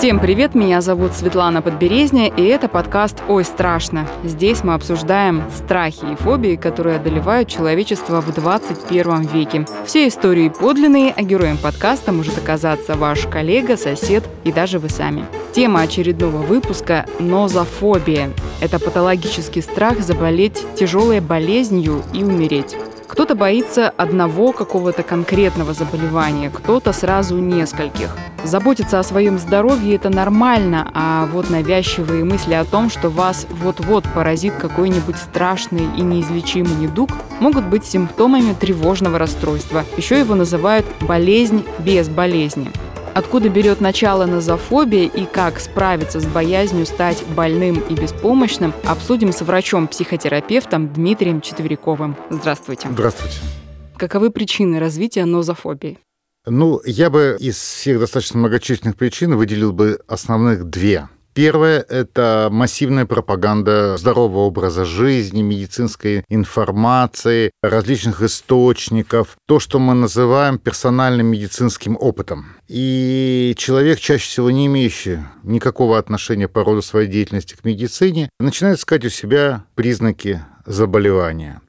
Всем привет, меня зовут Светлана Подберезня, и это подкаст «Ой, страшно». Здесь мы обсуждаем страхи и фобии, которые одолевают человечество в 21 веке. Все истории подлинные, а героем подкаста может оказаться ваш коллега, сосед и даже вы сами. Тема очередного выпуска – нозофобия. Это патологический страх заболеть тяжелой болезнью и умереть. Кто-то боится одного какого-то конкретного заболевания, кто-то сразу нескольких. Заботиться о своем здоровье – это нормально, а вот навязчивые мысли о том, что вас вот-вот поразит какой-нибудь страшный и неизлечимый недуг, могут быть симптомами тревожного расстройства. Еще его называют «болезнь без болезни». Откуда берет начало нозофобия и как справиться с боязнью стать больным и беспомощным, обсудим с врачом-психотерапевтом Дмитрием Четвериковым. Здравствуйте. Здравствуйте. Каковы причины развития нозофобии? Ну, я бы из всех достаточно многочисленных причин выделил бы основных две. Первое – это массивная пропаганда здорового образа жизни, медицинской информации, различных источников, то, что мы называем персональным медицинским опытом. И человек, чаще всего не имеющий никакого отношения по роду своей деятельности к медицине, начинает искать у себя признаки заболевания.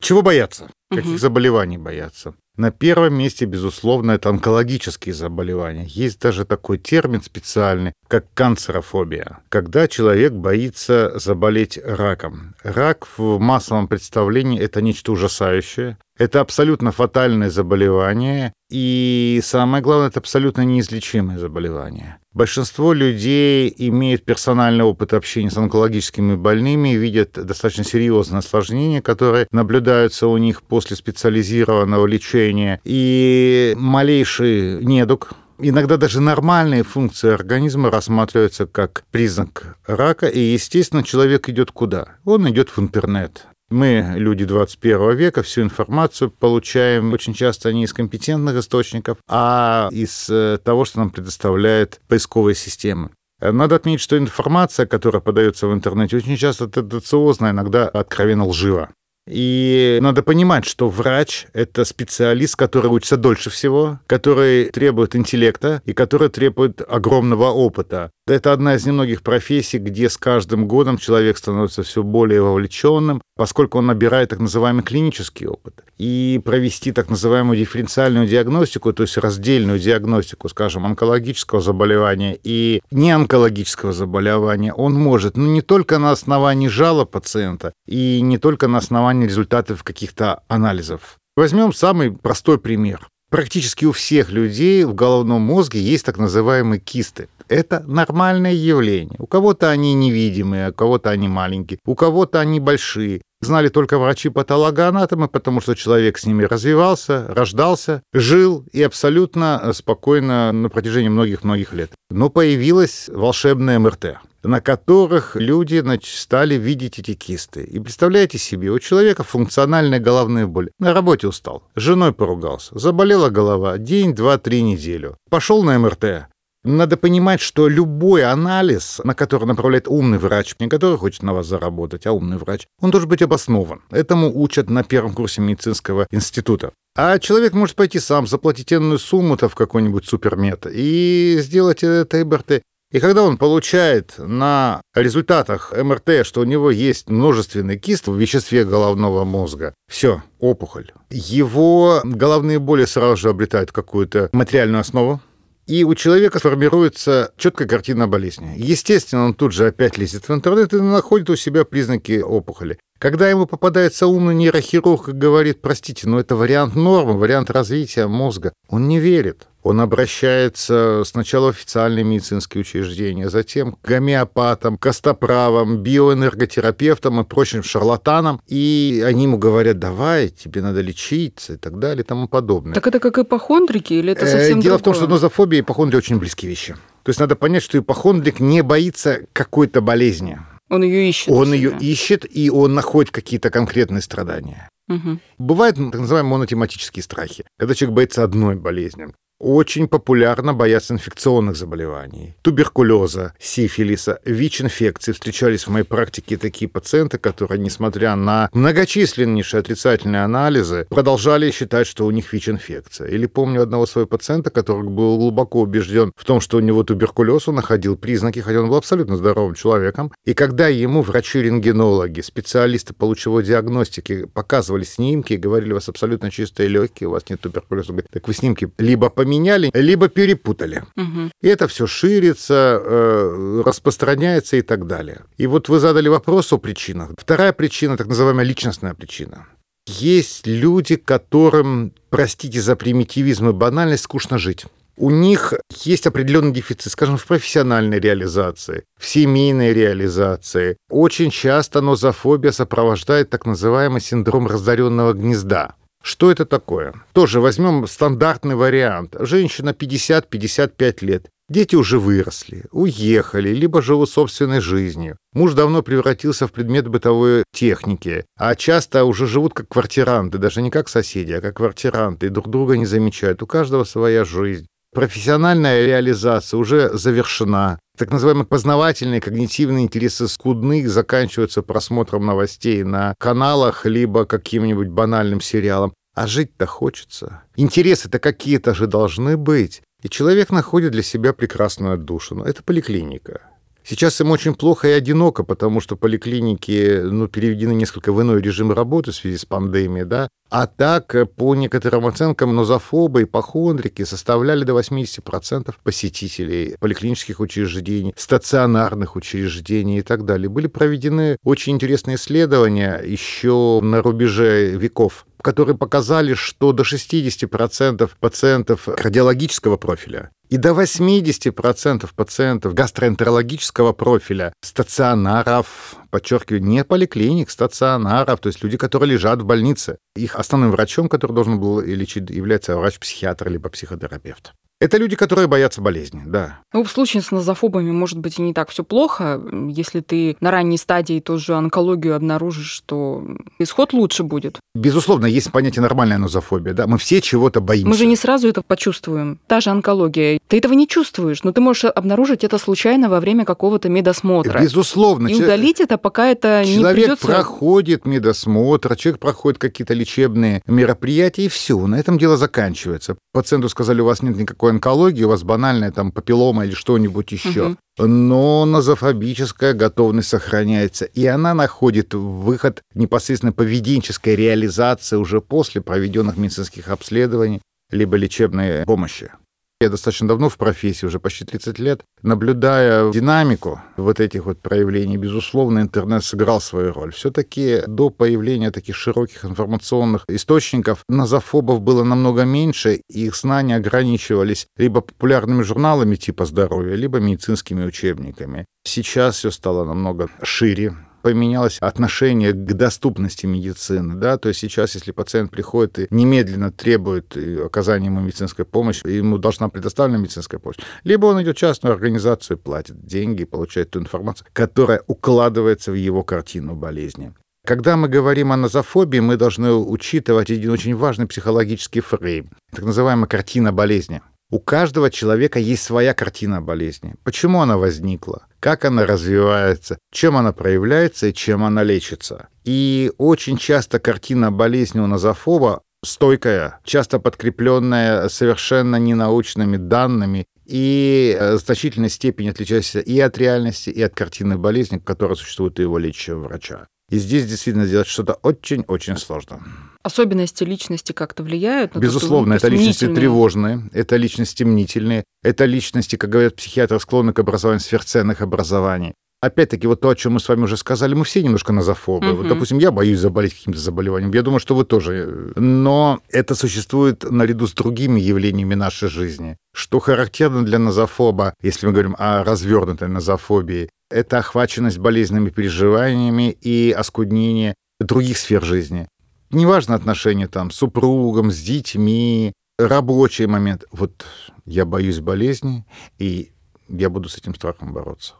Чего бояться? Каких угу. заболеваний бояться? На первом месте, безусловно, это онкологические заболевания. Есть даже такой термин специальный, как канцерофобия, когда человек боится заболеть раком. Рак в массовом представлении – это нечто ужасающее, это абсолютно фатальное заболевание, и самое главное, это абсолютно неизлечимое заболевание. Большинство людей имеют персональный опыт общения с онкологическими больными и видят достаточно серьезные осложнения, которые наблюдаются у них после специализированного лечения. И малейший недуг, Иногда даже нормальные функции организма рассматриваются как признак рака, и, естественно, человек идет куда? Он идет в интернет. Мы, люди 21 века, всю информацию получаем очень часто не из компетентных источников, а из э, того, что нам предоставляет поисковая система. Надо отметить, что информация, которая подается в интернете, очень часто тенденциозна, иногда откровенно лжива. И надо понимать, что врач – это специалист, который учится дольше всего, который требует интеллекта и который требует огромного опыта. Это одна из немногих профессий, где с каждым годом человек становится все более вовлеченным, поскольку он набирает так называемый клинический опыт. И провести так называемую дифференциальную диагностику, то есть раздельную диагностику, скажем, онкологического заболевания и неонкологического заболевания, он может, ну, не только на основании жалоб пациента и не только на основании результатов каких-то анализов. Возьмем самый простой пример. Практически у всех людей в головном мозге есть так называемые кисты. Это нормальное явление. У кого-то они невидимые, у кого-то они маленькие, у кого-то они большие. Знали только врачи-патологоанатомы, потому что человек с ними развивался, рождался, жил и абсолютно спокойно на протяжении многих-многих лет. Но появилась волшебная МРТ на которых люди стали видеть эти кисты. И представляете себе, у человека функциональная головная боль. На работе устал, с женой поругался, заболела голова, день, два, три неделю. Пошел на МРТ, надо понимать, что любой анализ, на который направляет умный врач, не который хочет на вас заработать, а умный врач, он должен быть обоснован. Этому учат на первом курсе медицинского института. А человек может пойти сам, заплатить энную сумму-то в какой-нибудь супермет и сделать это МРТ. И когда он получает на результатах МРТ, что у него есть множественный кист в веществе головного мозга, все, опухоль. Его головные боли сразу же обретают какую-то материальную основу, и у человека формируется четкая картина болезни. Естественно, он тут же опять лезет в интернет и находит у себя признаки опухоли. Когда ему попадается умный нейрохирург и говорит, простите, но это вариант нормы, вариант развития мозга, он не верит. Он обращается сначала в официальные медицинские учреждения, затем к гомеопатам, костоправам, биоэнерготерапевтам и прочим шарлатанам, и они ему говорят, давай, тебе надо лечиться и так далее и тому подобное. Так это как ипохондрики или это совсем э, Дело другое? в том, что нозофобия и ипохондрия очень близкие вещи. То есть надо понять, что ипохондрик не боится какой-то болезни. Он ее ищет. Он ее ищет, и он находит какие-то конкретные страдания. Угу. Бывают так называемые монотематические страхи, когда человек боится одной болезни. Очень популярно бояться инфекционных заболеваний. Туберкулеза, сифилиса, ВИЧ-инфекции. Встречались в моей практике такие пациенты, которые, несмотря на многочисленнейшие отрицательные анализы, продолжали считать, что у них ВИЧ-инфекция. Или помню одного своего пациента, который был глубоко убежден в том, что у него туберкулез, он находил признаки, хотя он был абсолютно здоровым человеком. И когда ему врачи-рентгенологи, специалисты по лучевой диагностике показывали снимки и говорили, у вас абсолютно чистые легкие, у вас нет туберкулеза, так вы снимки либо по поменяли, либо перепутали. Угу. И это все ширится, э, распространяется и так далее. И вот вы задали вопрос о причинах. Вторая причина, так называемая личностная причина. Есть люди, которым, простите за примитивизм и банальность, скучно жить. У них есть определенный дефицит, скажем, в профессиональной реализации, в семейной реализации. Очень часто нозофобия сопровождает так называемый синдром разоренного гнезда. Что это такое? Тоже возьмем стандартный вариант. Женщина 50-55 лет. Дети уже выросли, уехали, либо живут собственной жизнью. Муж давно превратился в предмет бытовой техники, а часто уже живут как квартиранты, даже не как соседи, а как квартиранты, и друг друга не замечают. У каждого своя жизнь. Профессиональная реализация уже завершена. Так называемые познавательные когнитивные интересы скудны заканчиваются просмотром новостей на каналах, либо каким-нибудь банальным сериалом. А жить-то хочется. Интересы-то какие-то же должны быть. И человек находит для себя прекрасную отдушину. Это поликлиника. Сейчас им очень плохо и одиноко, потому что поликлиники ну, переведены несколько в иной режим работы в связи с пандемией, да. А так, по некоторым оценкам, нозофобы, ипохондрики составляли до 80% посетителей поликлинических учреждений, стационарных учреждений и так далее. Были проведены очень интересные исследования еще на рубеже веков которые показали, что до 60% пациентов кардиологического профиля и до 80% пациентов гастроэнтерологического профиля, стационаров, подчеркиваю, не поликлиник, стационаров, то есть люди, которые лежат в больнице. Их основным врачом, который должен был лечить, является врач-психиатр либо психотерапевт. Это люди, которые боятся болезни, да. Ну, в случае с нозофобами, может быть, и не так все плохо. Если ты на ранней стадии тоже онкологию обнаружишь, что исход лучше будет. Безусловно, есть понятие нормальная нозофобия, да. Мы все чего-то боимся. Мы же не сразу это почувствуем. Та же онкология. Ты этого не чувствуешь, но ты можешь обнаружить это случайно во время какого-то медосмотра. Безусловно. И удалить это, пока это человек не придется... проходит медосмотр, человек проходит какие-то лечебные мероприятия, и все, на этом дело заканчивается. Пациенту сказали, у вас нет никакой такой онкологии, у вас банальная там папиллома или что-нибудь еще. Угу. Но нозофобическая готовность сохраняется, и она находит выход непосредственно поведенческой реализации уже после проведенных медицинских обследований либо лечебной помощи. Я достаточно давно в профессии, уже почти 30 лет, наблюдая динамику вот этих вот проявлений, безусловно, интернет сыграл свою роль. Все-таки до появления таких широких информационных источников назофобов было намного меньше, и их знания ограничивались либо популярными журналами типа здоровья, либо медицинскими учебниками. Сейчас все стало намного шире, поменялось отношение к доступности медицины. Да? То есть сейчас, если пациент приходит и немедленно требует оказания ему медицинской помощи, ему должна предоставлена медицинская помощь, либо он идет в частную организацию, платит деньги, получает ту информацию, которая укладывается в его картину болезни. Когда мы говорим о нозофобии, мы должны учитывать один очень важный психологический фрейм, так называемая картина болезни. У каждого человека есть своя картина болезни. Почему она возникла? Как она развивается? Чем она проявляется и чем она лечится? И очень часто картина болезни у нозофоба стойкая, часто подкрепленная совершенно ненаучными данными и э, в значительной степени отличающаяся и от реальности, и от картины болезни, которая существует у его лечащего врача. И здесь действительно сделать что-то очень-очень сложно. Особенности личности как-то влияют? На Безусловно, то, это личности тревожные, это личности мнительные, это личности, как говорят психиатры, склонны к образованию сверхценных образований. Опять-таки, вот то, о чем мы с вами уже сказали, мы все немножко назофобы. Угу. Вот, допустим, я боюсь заболеть каким-то заболеванием. Я думаю, что вы тоже. Но это существует наряду с другими явлениями нашей жизни. Что характерно для назофоба, если мы говорим о развернутой назофобии, это охваченность болезненными переживаниями и оскуднение других сфер жизни. Неважно отношения там с супругом, с детьми, рабочий момент. Вот я боюсь болезни, и я буду с этим страхом бороться.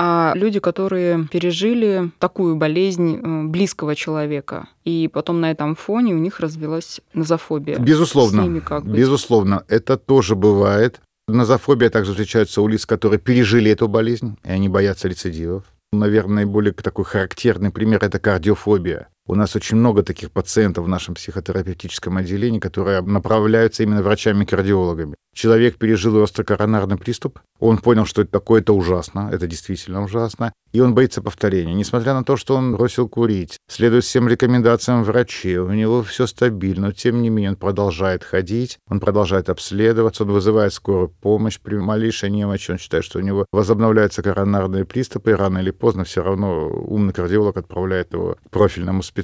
А люди, которые пережили такую болезнь э, близкого человека, и потом на этом фоне у них развилась нозофобия. Безусловно. С ними как быть? Безусловно, это тоже бывает. Нозофобия также встречается у лиц, которые пережили эту болезнь, и они боятся рецидивов. Наверное, наиболее такой характерный пример – это кардиофобия. У нас очень много таких пациентов в нашем психотерапевтическом отделении, которые направляются именно врачами-кардиологами. Человек пережил острокоронарный приступ, он понял, что это такое, это ужасно, это действительно ужасно, и он боится повторения. Несмотря на то, что он бросил курить, следует всем рекомендациям врачей, у него все стабильно, но тем не менее он продолжает ходить, он продолжает обследоваться, он вызывает скорую помощь при малейшей немочи, он считает, что у него возобновляются коронарные приступы, и рано или поздно все равно умный кардиолог отправляет его к профильному специалисту.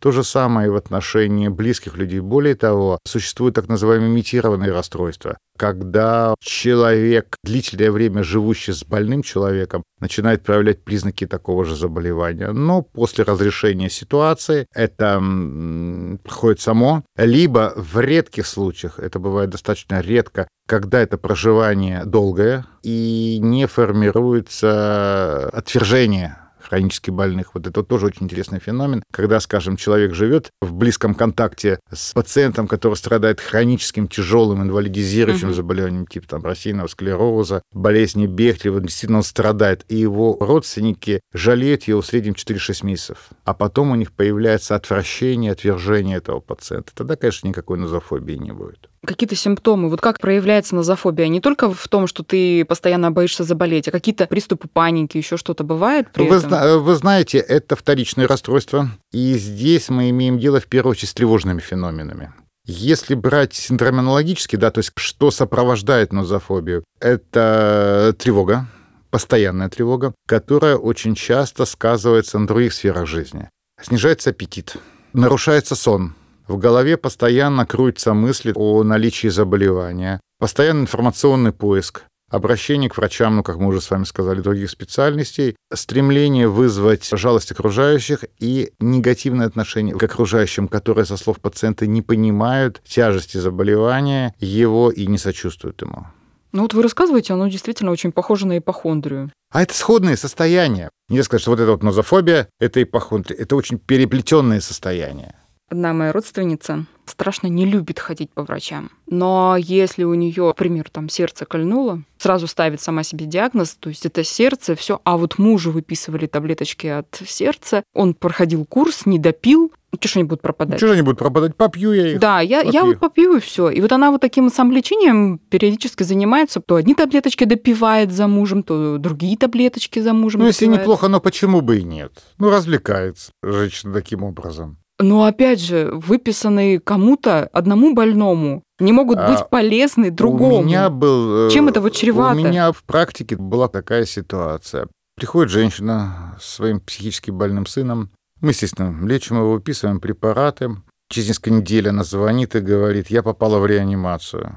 То же самое и в отношении близких людей. Более того, существуют так называемые имитированные расстройства, когда человек, длительное время живущий с больным человеком, начинает проявлять признаки такого же заболевания. Но после разрешения ситуации это проходит само. Либо в редких случаях, это бывает достаточно редко, когда это проживание долгое и не формируется отвержение хронически больных. Вот это тоже очень интересный феномен, когда, скажем, человек живет в близком контакте с пациентом, который страдает хроническим тяжелым инвалидизирующим угу. заболеванием, типа там рассеянного склероза, болезни Бехтерева, действительно он страдает, и его родственники жалеют его в среднем 4-6 месяцев. А потом у них появляется отвращение, отвержение этого пациента. Тогда, конечно, никакой нозофобии не будет какие-то симптомы? Вот как проявляется нозофобия? Не только в том, что ты постоянно боишься заболеть, а какие-то приступы паники, еще что-то бывает при вы, этом? Зна- вы знаете, это вторичное расстройство. И здесь мы имеем дело в первую очередь с тревожными феноменами. Если брать синдромонологически, да, то есть что сопровождает нозофобию, это тревога, постоянная тревога, которая очень часто сказывается на других сферах жизни. Снижается аппетит, нарушается сон, в голове постоянно крутятся мысли о наличии заболевания, постоянный информационный поиск, обращение к врачам, ну, как мы уже с вами сказали, других специальностей, стремление вызвать жалость окружающих и негативное отношение к окружающим, которые, со слов пациента, не понимают тяжести заболевания, его и не сочувствуют ему. Ну вот вы рассказываете, оно действительно очень похоже на ипохондрию. А это сходные состояния. Нельзя сказать, что вот эта вот нозофобия – это ипохондрия. Это очень переплетенные состояния. Одна моя родственница страшно не любит ходить по врачам. Но если у нее, например, там сердце кольнуло, сразу ставит сама себе диагноз, то есть это сердце, все. А вот мужу выписывали таблеточки от сердца, он проходил курс, не допил, что ж они будут пропадать? Что же они будут пропадать? Попью я их. Да, я, я вот попью и все. И вот она вот таким самолечением периодически занимается. То одни таблеточки допивает за мужем, то другие таблеточки за мужем. Ну, если неплохо, но почему бы и нет? Ну, развлекается женщина таким образом. Но опять же, выписанные кому-то, одному больному, не могут быть а, полезны другому. У меня был... Э, Чем это вот чревато? У меня в практике была такая ситуация. Приходит женщина с своим психически больным сыном. Мы, естественно, лечим его, выписываем препараты. Через несколько недель она звонит и говорит, я попала в реанимацию.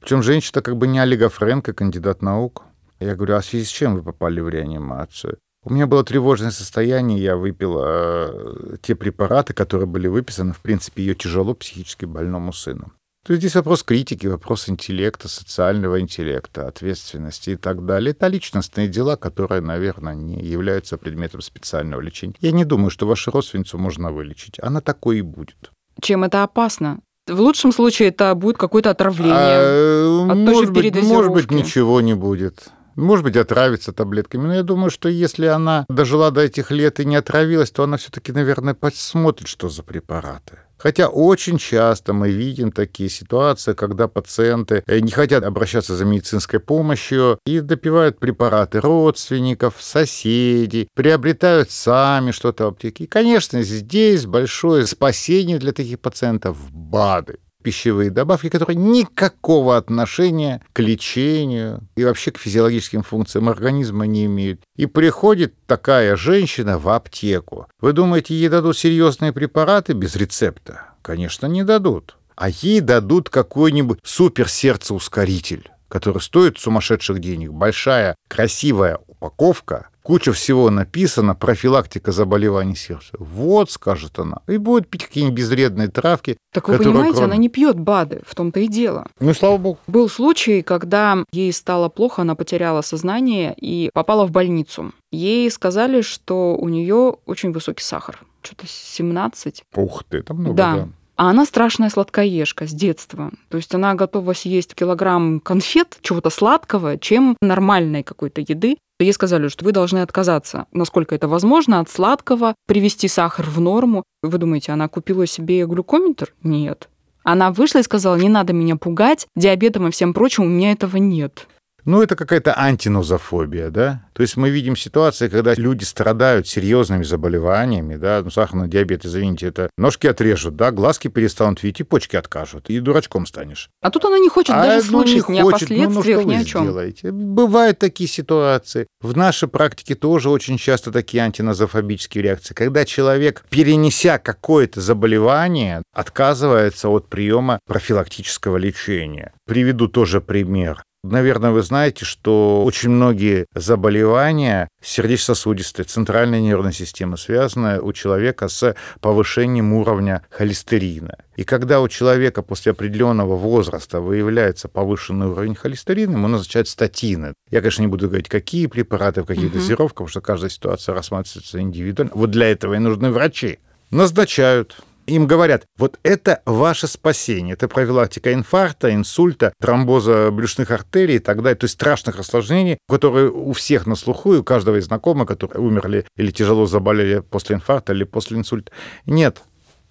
Причем женщина как бы не Олега Френко, кандидат наук. Я говорю, а в связи с чем вы попали в реанимацию? У меня было тревожное состояние, я выпил э, те препараты, которые были выписаны, в принципе, ее тяжело психически больному сыну. То есть здесь вопрос критики, вопрос интеллекта, социального интеллекта, ответственности и так далее. Это личностные дела, которые, наверное, не являются предметом специального лечения. Я не думаю, что вашу родственницу можно вылечить. Она такой и будет. Чем это опасно? В лучшем случае это будет какое-то отравление. А, от может, быть, может быть, ничего не будет. Может быть, отравится таблетками. Но я думаю, что если она дожила до этих лет и не отравилась, то она все-таки, наверное, посмотрит, что за препараты. Хотя очень часто мы видим такие ситуации, когда пациенты э, не хотят обращаться за медицинской помощью и допивают препараты родственников, соседей, приобретают сами что-то в аптеке. И, конечно, здесь большое спасение для таких пациентов – БАДы пищевые добавки, которые никакого отношения к лечению и вообще к физиологическим функциям организма не имеют. И приходит такая женщина в аптеку. Вы думаете, ей дадут серьезные препараты без рецепта? Конечно, не дадут. А ей дадут какой-нибудь суперсердцеускоритель который стоит сумасшедших денег. Большая, красивая упаковка, куча всего написано, профилактика заболеваний сердца. Вот, скажет она, и будет пить какие-нибудь безвредные травки. Так вы понимаете, кроме... она не пьет БАДы, в том-то и дело. Ну, слава богу. Был случай, когда ей стало плохо, она потеряла сознание и попала в больницу. Ей сказали, что у нее очень высокий сахар, что-то 17. Ух ты, это много, да. да. А она страшная сладкоежка с детства. То есть она готова съесть килограмм конфет, чего-то сладкого, чем нормальной какой-то еды. Ей сказали, что вы должны отказаться, насколько это возможно, от сладкого, привести сахар в норму. Вы думаете, она купила себе глюкометр? Нет. Она вышла и сказала, не надо меня пугать, диабетом и всем прочим, у меня этого нет. Ну, это какая-то антинозофобия, да? То есть мы видим ситуации, когда люди страдают серьезными заболеваниями, да, ну, сахарный диабет, извините, это ножки отрежут, да, глазки перестанут видеть, и почки откажут, и дурачком станешь. А тут она не хочет а, даже ну, слушать не ни хочет, о последствиях, ну, ну, ни о чем. Сделаете? Бывают такие ситуации. В нашей практике тоже очень часто такие антинозофобические реакции, когда человек, перенеся какое-то заболевание, отказывается от приема профилактического лечения. Приведу тоже пример. Наверное, вы знаете, что очень многие заболевания сердечно-сосудистой, центральной нервной системы связаны у человека с повышением уровня холестерина. И когда у человека после определенного возраста выявляется повышенный уровень холестерина, ему назначают статины. Я, конечно, не буду говорить, какие препараты, в каких угу. дозировках, потому что каждая ситуация рассматривается индивидуально. Вот для этого и нужны врачи. Назначают им говорят, вот это ваше спасение, это профилактика инфаркта, инсульта, тромбоза брюшных артерий и так далее, то есть страшных осложнений, которые у всех на слуху, и у каждого из знакомых, которые умерли или тяжело заболели после инфаркта или после инсульта. Нет,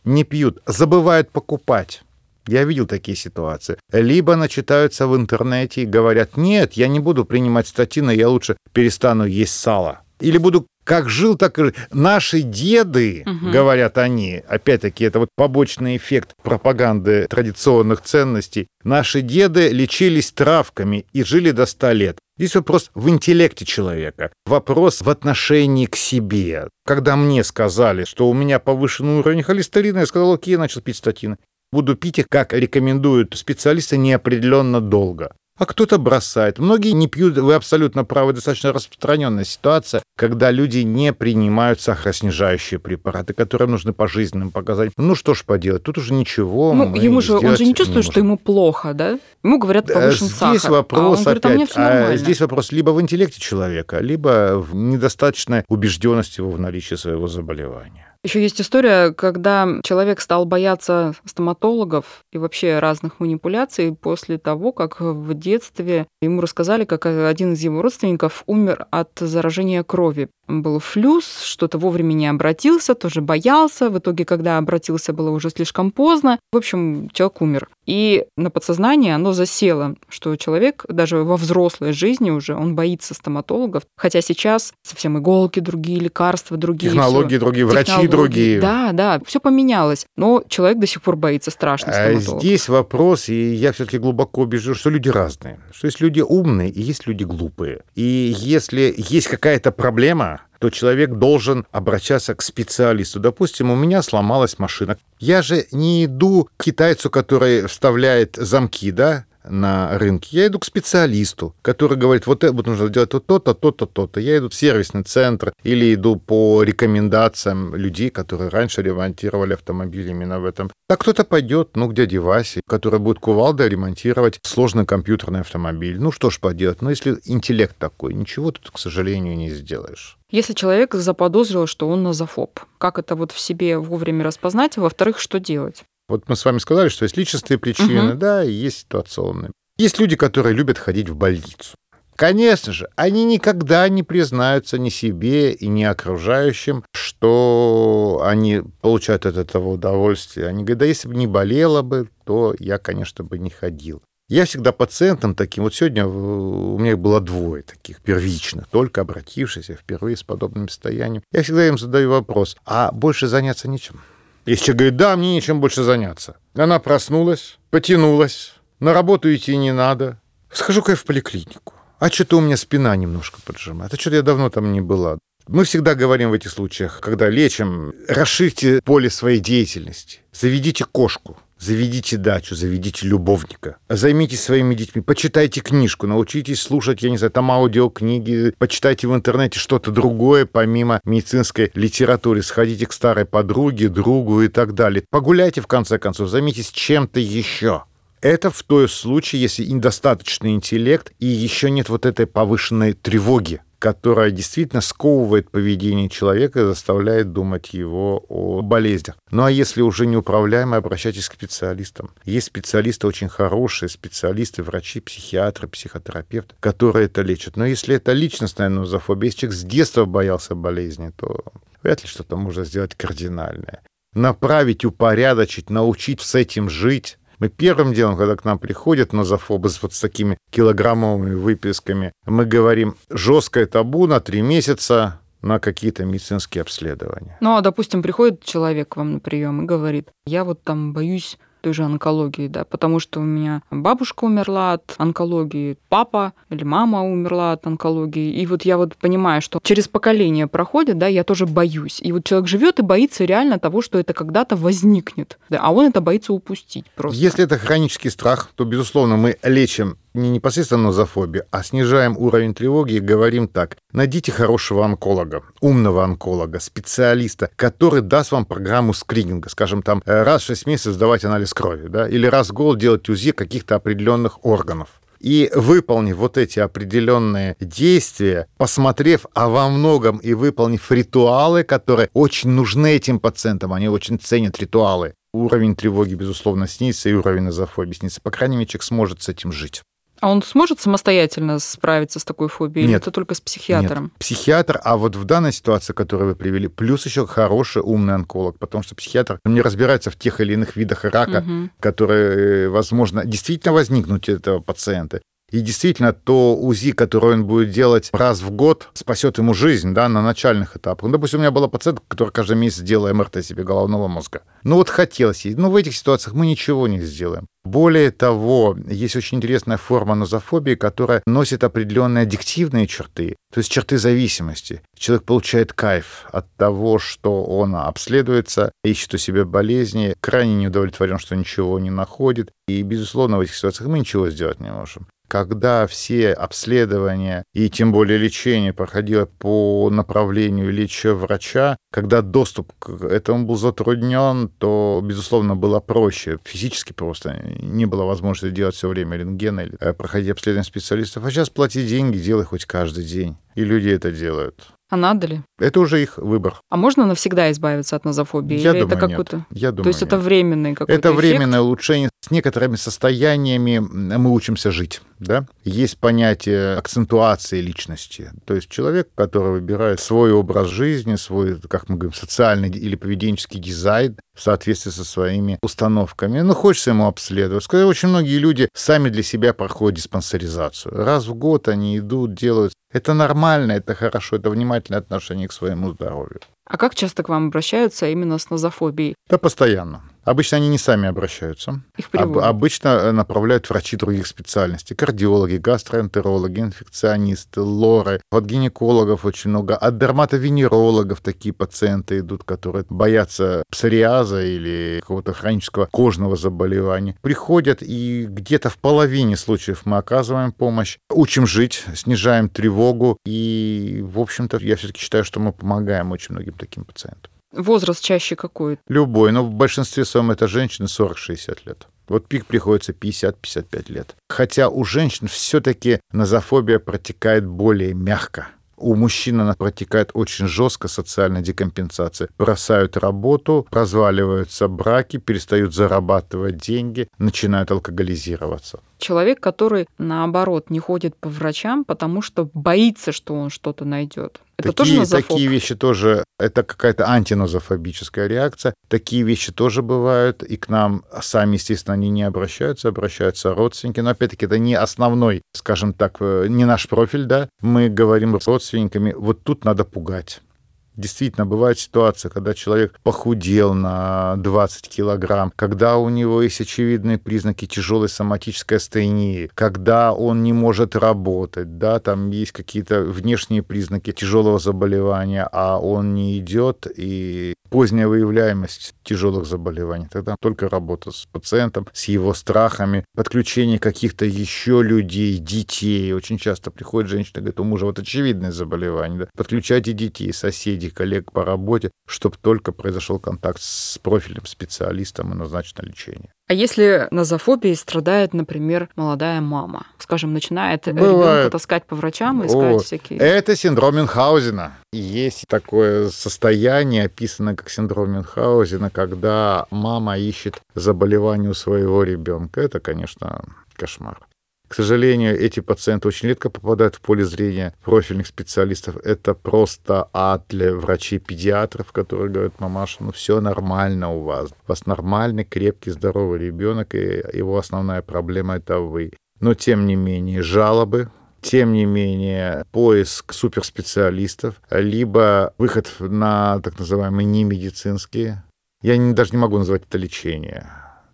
не пьют, забывают покупать. Я видел такие ситуации. Либо начитаются в интернете и говорят, нет, я не буду принимать статины, я лучше перестану есть сало. Или буду как жил, так и Наши деды, угу. говорят они, опять-таки, это вот побочный эффект пропаганды традиционных ценностей. Наши деды лечились травками и жили до 100 лет. Здесь вопрос в интеллекте человека, вопрос в отношении к себе. Когда мне сказали, что у меня повышенный уровень холестерина, я сказал, окей, я начал пить статины. Буду пить их, как рекомендуют специалисты, неопределенно долго а кто-то бросает. Многие не пьют, вы абсолютно правы, достаточно распространенная ситуация, когда люди не принимают сахароснижающие препараты, которые нужны по жизненным показателям. Ну что ж поделать, тут уже ничего. Ну, ему же, он же не чувствует, не что ему плохо, да? Ему говорят повышен здесь сахар. Вопрос, а он говорит, опять, а а здесь вопрос либо в интеллекте человека, либо в недостаточной убежденности его в наличии своего заболевания. Еще есть история, когда человек стал бояться стоматологов и вообще разных манипуляций после того, как в детстве ему рассказали, как один из его родственников умер от заражения крови был флюс, что-то вовремя не обратился, тоже боялся. В итоге, когда обратился, было уже слишком поздно. В общем, человек умер. И на подсознание оно засело, что человек даже во взрослой жизни уже, он боится стоматологов. Хотя сейчас совсем иголки другие, лекарства другие. Технологии всё. другие, врачи Технологии, другие. Да, да, все поменялось. Но человек до сих пор боится страшно а стоматологов. Здесь вопрос, и я все-таки глубоко убежден, что люди разные. Что есть люди умные и есть люди глупые. И если есть какая-то проблема, то человек должен обращаться к специалисту. Допустим, у меня сломалась машина. Я же не иду к китайцу, который вставляет замки, да, на рынке, я иду к специалисту, который говорит, вот это нужно сделать вот то-то, то-то, то-то. Я иду в сервисный центр или иду по рекомендациям людей, которые раньше ремонтировали автомобили именно в этом. А кто-то пойдет, ну, к дяде Васе, который будет кувалдой ремонтировать сложный компьютерный автомобиль. Ну, что ж поделать. Но если интеллект такой, ничего тут, к сожалению, не сделаешь. Если человек заподозрил, что он назофоб, как это вот в себе вовремя распознать, во-вторых, что делать? Вот мы с вами сказали, что есть личностные причины, угу. да, и есть ситуационные. Есть люди, которые любят ходить в больницу. Конечно же, они никогда не признаются ни себе и ни окружающим, что они получают от этого удовольствие. Они говорят, да если бы не болело бы, то я, конечно, бы не ходил. Я всегда пациентам таким, вот сегодня у меня было двое таких первичных, только обратившихся впервые с подобным состоянием. Я всегда им задаю вопрос, а больше заняться нечем? Если человек говорит, да, мне нечем больше заняться. Она проснулась, потянулась, на работу идти не надо. Схожу-ка я в поликлинику. А что-то у меня спина немножко поджимает. А что-то я давно там не была. Мы всегда говорим в этих случаях, когда лечим, расширьте поле своей деятельности. Заведите кошку, Заведите дачу, заведите любовника. Займитесь своими детьми, почитайте книжку, научитесь слушать, я не знаю, там аудиокниги, почитайте в интернете что-то другое, помимо медицинской литературы. Сходите к старой подруге, другу и так далее. Погуляйте, в конце концов, займитесь чем-то еще. Это в том случае, если недостаточный интеллект и еще нет вот этой повышенной тревоги которая действительно сковывает поведение человека и заставляет думать его о болезнях. Ну а если уже неуправляемо, обращайтесь к специалистам. Есть специалисты очень хорошие, специалисты, врачи, психиатры, психотерапевты, которые это лечат. Но если это личностная нозофобия, если человек с детства боялся болезни, то вряд ли что-то можно сделать кардинальное. Направить, упорядочить, научить с этим жить, мы первым делом, когда к нам приходят нозофобы вот с такими килограммовыми выписками, мы говорим жесткое табу на три месяца на какие-то медицинские обследования. Ну, а, допустим, приходит человек к вам на прием и говорит, я вот там боюсь той же онкологии, да, потому что у меня бабушка умерла от онкологии, папа или мама умерла от онкологии, и вот я вот понимаю, что через поколение проходит, да, я тоже боюсь. И вот человек живет и боится реально того, что это когда-то возникнет, да, а он это боится упустить просто. Если это хронический страх, то, безусловно, мы лечим не непосредственно нозофобию, а снижаем уровень тревоги и говорим так. Найдите хорошего онколога, умного онколога, специалиста, который даст вам программу скрининга. Скажем, там э, раз в 6 месяцев сдавать анализ крови, да, или раз в год делать УЗИ каких-то определенных органов. И выполнив вот эти определенные действия, посмотрев, а во многом и выполнив ритуалы, которые очень нужны этим пациентам, они очень ценят ритуалы, уровень тревоги, безусловно, снизится, и уровень нозофобии снизится. По крайней мере, человек сможет с этим жить. А он сможет самостоятельно справиться с такой фобией? Нет. Или это только с психиатром? Нет. Психиатр, а вот в данной ситуации, которую вы привели, плюс еще хороший умный онколог, потому что психиатр не разбирается в тех или иных видах рака, угу. которые, возможно, действительно возникнут у этого пациента. И действительно, то УЗИ, которое он будет делать раз в год, спасет ему жизнь да, на начальных этапах. Ну, допустим, у меня была пациентка, которая каждый месяц делала МРТ себе головного мозга. Ну вот хотелось ей. Но в этих ситуациях мы ничего не сделаем. Более того, есть очень интересная форма нозофобии, которая носит определенные аддиктивные черты, то есть черты зависимости. Человек получает кайф от того, что он обследуется, ищет у себя болезни, крайне не удовлетворен, что ничего не находит. И, безусловно, в этих ситуациях мы ничего сделать не можем когда все обследования и тем более лечение проходило по направлению лечащего врача, когда доступ к этому был затруднен, то, безусловно, было проще. Физически просто не было возможности делать все время рентген или э, проходить обследование специалистов. А сейчас плати деньги, делай хоть каждый день. И люди это делают. А надо ли? Это уже их выбор. А можно навсегда избавиться от нозофобии? Я Или думаю, это какой-то... нет. Я думаю, То есть нет. это временный какой-то Это эффект? временное улучшение. С некоторыми состояниями мы учимся жить. Да? Есть понятие акцентуации личности. То есть человек, который выбирает свой образ жизни, свой, как мы говорим, социальный или поведенческий дизайн в соответствии со своими установками. Ну, хочется ему обследовать. Скажем, очень многие люди сами для себя проходят диспансеризацию. Раз в год они идут, делают. Это нормально, это хорошо, это внимательное отношение к своему здоровью. А как часто к вам обращаются именно с нозофобией? Да постоянно. Обычно они не сами обращаются. Их Об- обычно э, направляют врачи других специальностей. Кардиологи, гастроэнтерологи, инфекционисты, лоры. От гинекологов очень много. От дерматовенерологов такие пациенты идут, которые боятся псориаза или какого-то хронического кожного заболевания. Приходят, и где-то в половине случаев мы оказываем помощь. Учим жить, снижаем тревогу. И, в общем-то, я все-таки считаю, что мы помогаем очень многим таким пациентам. Возраст чаще какой? Любой, но в большинстве своем это женщины 40-60 лет. Вот пик приходится 50-55 лет. Хотя у женщин все-таки нозофобия протекает более мягко. У мужчин она протекает очень жестко, социальная декомпенсация. Бросают работу, разваливаются браки, перестают зарабатывать деньги, начинают алкоголизироваться. Человек, который, наоборот, не ходит по врачам, потому что боится, что он что-то найдет. Это тоже такие, нозофоб? такие вещи тоже, это какая-то антинозофобическая реакция. Такие вещи тоже бывают, и к нам сами, естественно, они не обращаются, обращаются родственники. Но, опять-таки, это не основной, скажем так, э, не наш профиль, да. Мы говорим с родственниками, вот тут надо пугать. Действительно, бывает ситуация, когда человек похудел на 20 килограмм, когда у него есть очевидные признаки тяжелой соматической астении, когда он не может работать, да, там есть какие-то внешние признаки тяжелого заболевания, а он не идет и поздняя выявляемость тяжелых заболеваний. Тогда только работа с пациентом, с его страхами, подключение каких-то еще людей, детей. Очень часто приходит женщина, говорит, у мужа вот очевидное заболевание. Да? Подключайте детей, соседей, коллег по работе, чтобы только произошел контакт с профильным специалистом и назначено лечение. А если назофобией страдает, например, молодая мама, скажем, начинает Бывает. ребенка таскать по врачам и искать О, всякие... Это синдром Мюнхгаузена. Есть такое состояние, описанное как синдром Мюнхгаузена, когда мама ищет заболевание у своего ребенка. Это, конечно, кошмар. К сожалению, эти пациенты очень редко попадают в поле зрения профильных специалистов. Это просто ад для врачей-педиатров, которые говорят, мамаша, ну все нормально у вас. У вас нормальный, крепкий, здоровый ребенок, и его основная проблема — это вы. Но, тем не менее, жалобы тем не менее, поиск суперспециалистов, либо выход на так называемые немедицинские. Я не, даже не могу назвать это лечение,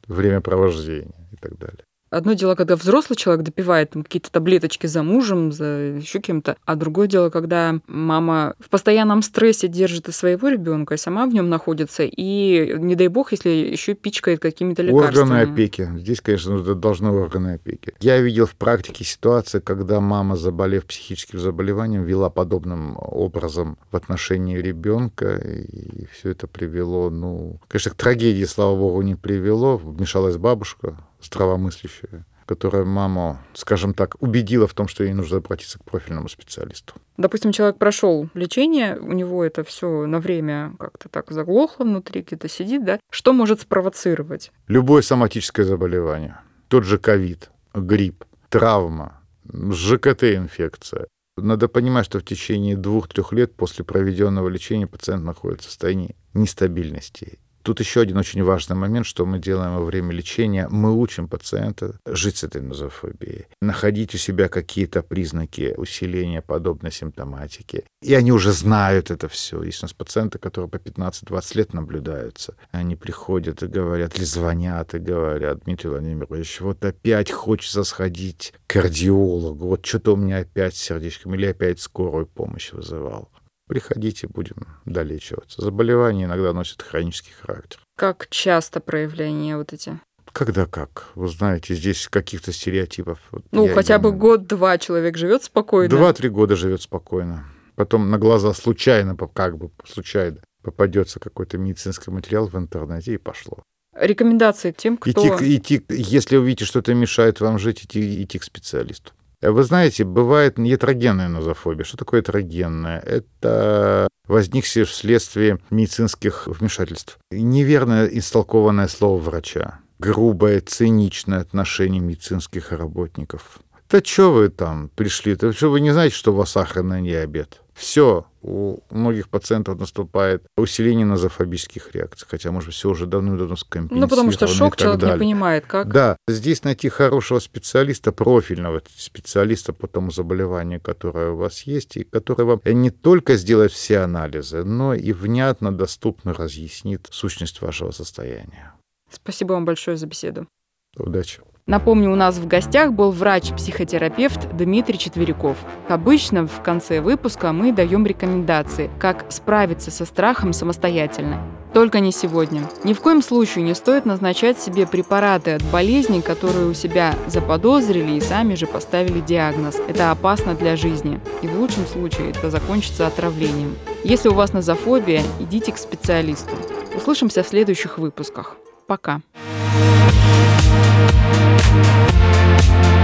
времяпровождение и так далее. Одно дело, когда взрослый человек допивает там, какие-то таблеточки за мужем, за еще кем-то, а другое дело, когда мама в постоянном стрессе держит и своего ребенка, и сама в нем находится, и не дай бог, если еще пичкает какими-то лекарствами. Органы опеки. Здесь, конечно, должны органы опеки. Я видел в практике ситуации, когда мама, заболев психическим заболеванием, вела подобным образом в отношении ребенка, и все это привело, ну, конечно, к трагедии, слава богу, не привело. Вмешалась бабушка, здравомыслящая, которая маму, скажем так, убедила в том, что ей нужно обратиться к профильному специалисту. Допустим, человек прошел лечение, у него это все на время как-то так заглохло внутри, где-то сидит, да? Что может спровоцировать? Любое соматическое заболевание. Тот же ковид, грипп, травма, ЖКТ-инфекция. Надо понимать, что в течение двух-трех лет после проведенного лечения пациент находится в состоянии нестабильности. Тут еще один очень важный момент, что мы делаем во время лечения. Мы учим пациента жить с этой нозофобией, находить у себя какие-то признаки усиления подобной симптоматики. И они уже знают это все. Есть у нас пациенты, которые по 15-20 лет наблюдаются. Они приходят и говорят, или звонят и говорят, Дмитрий Владимирович, вот опять хочется сходить к кардиологу, вот что-то у меня опять с сердечком, или опять скорую помощь вызывал. Приходите, будем долечиваться. Заболевания иногда носят хронический характер. Как часто проявления вот эти? Когда как? Вы знаете, здесь каких-то стереотипов. Вот ну, я хотя бы не- год-два человек живет спокойно. Два-три года живет спокойно. Потом на глаза случайно, как бы случайно, попадется какой-то медицинский материал в интернете и пошло. Рекомендации тем, кто... Идти, идти, если увидите, что это мешает вам жить, идти, идти к специалисту. А Вы знаете, бывает ятрогенная нозофобия. Что такое ятрогенная? Это возникшее вследствие медицинских вмешательств. Неверно истолкованное слово врача. Грубое, циничное отношение медицинских работников. Да что вы там пришли? Да что вы не знаете, что у вас сахарный диабет? Все, у многих пациентов наступает усиление нозофобических реакций, хотя, может, все уже давно-давно скомпенсировано Ну, потому что шок человек не далее. понимает, как... Да, здесь найти хорошего специалиста, профильного специалиста по тому заболеванию, которое у вас есть, и который вам не только сделает все анализы, но и внятно, доступно разъяснит сущность вашего состояния. Спасибо вам большое за беседу. Удачи. Напомню, у нас в гостях был врач-психотерапевт Дмитрий Четверяков. Обычно в конце выпуска мы даем рекомендации, как справиться со страхом самостоятельно. Только не сегодня. Ни в коем случае не стоит назначать себе препараты от болезней, которые у себя заподозрили и сами же поставили диагноз. Это опасно для жизни. И в лучшем случае это закончится отравлением. Если у вас нозофобия, идите к специалисту. Услышимся в следующих выпусках. Пока. Música